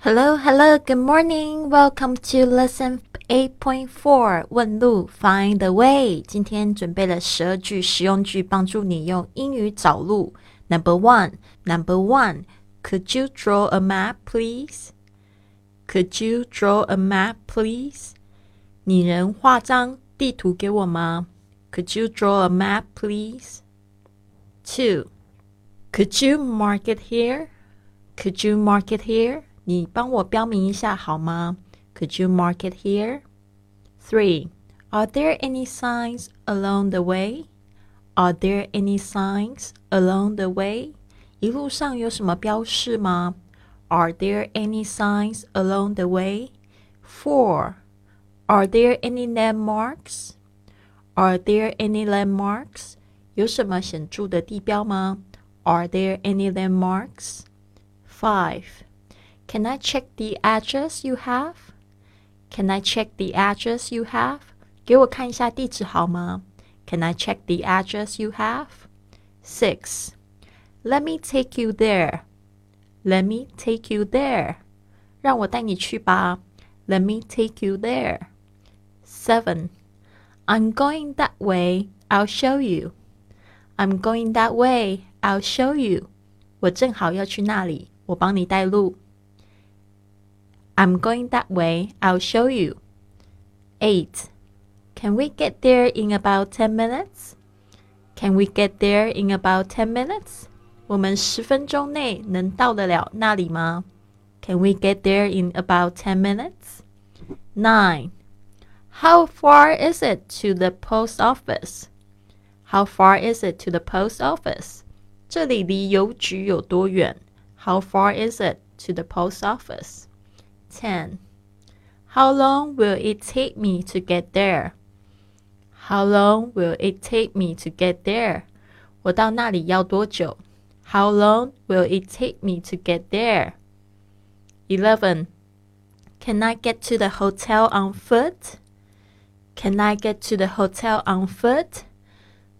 Hello, hello, good morning. Welcome to lesson eight point four. 问路，Find the way. 今天准备了十二句实用句，帮助你用英语找路。Number one, number one. Could you draw a map, please? Could you draw a map, please? 你能画张地图给我吗？Could you draw a map, please? Two. Could you mark it here? Could you mark it here? 你帮我标明一下好吗？Could you mark it here? Three. Are there any signs along the way? Are there any signs along the way? 一路上有什么标示吗？Are there any signs along the way? Four. Are there any landmarks? Are there any landmarks? 有什么显着的地标吗？Are there any landmarks? Five. Can I check the address you have? Can I check the address you have? 给我看一下地址好吗？Can I check the address you have? Six. Let me take you there. Let me take you there. 让我带你去吧。Let me take you there. Seven. I'm going that way. I'll show you. I'm going that way. I'll show you. 我正好要去那里，我帮你带路。 I'm going that way. I'll show you. 8. Can we get there in about 10 minutes? Can we get there in about 10 minutes? 我们十分钟内能到得了那里吗？Can we get there in about 10 minutes? 9. How far is it to the post office? How far is it to the post office? 这里离邮局有多远？How far is it to the post office? 10. How long will it take me to get there? How long will it take me to get there? 我到那里要多久？How long will it take me to get there? 11. Can I get to the hotel on foot? Can I get to the hotel on foot?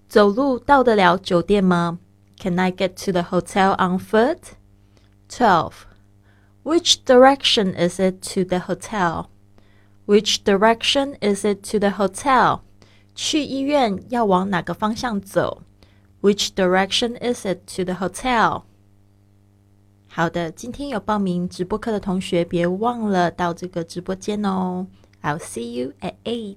走路到得了酒店吗？Can I get to the hotel on foot? 12. Which direction is it to the hotel? Which direction is it to the hotel? 去医院要往哪个方向走？Which direction is it to the hotel? 好的，今天有报名直播课的同学，别忘了到这个直播间哦。I'll see you at eight.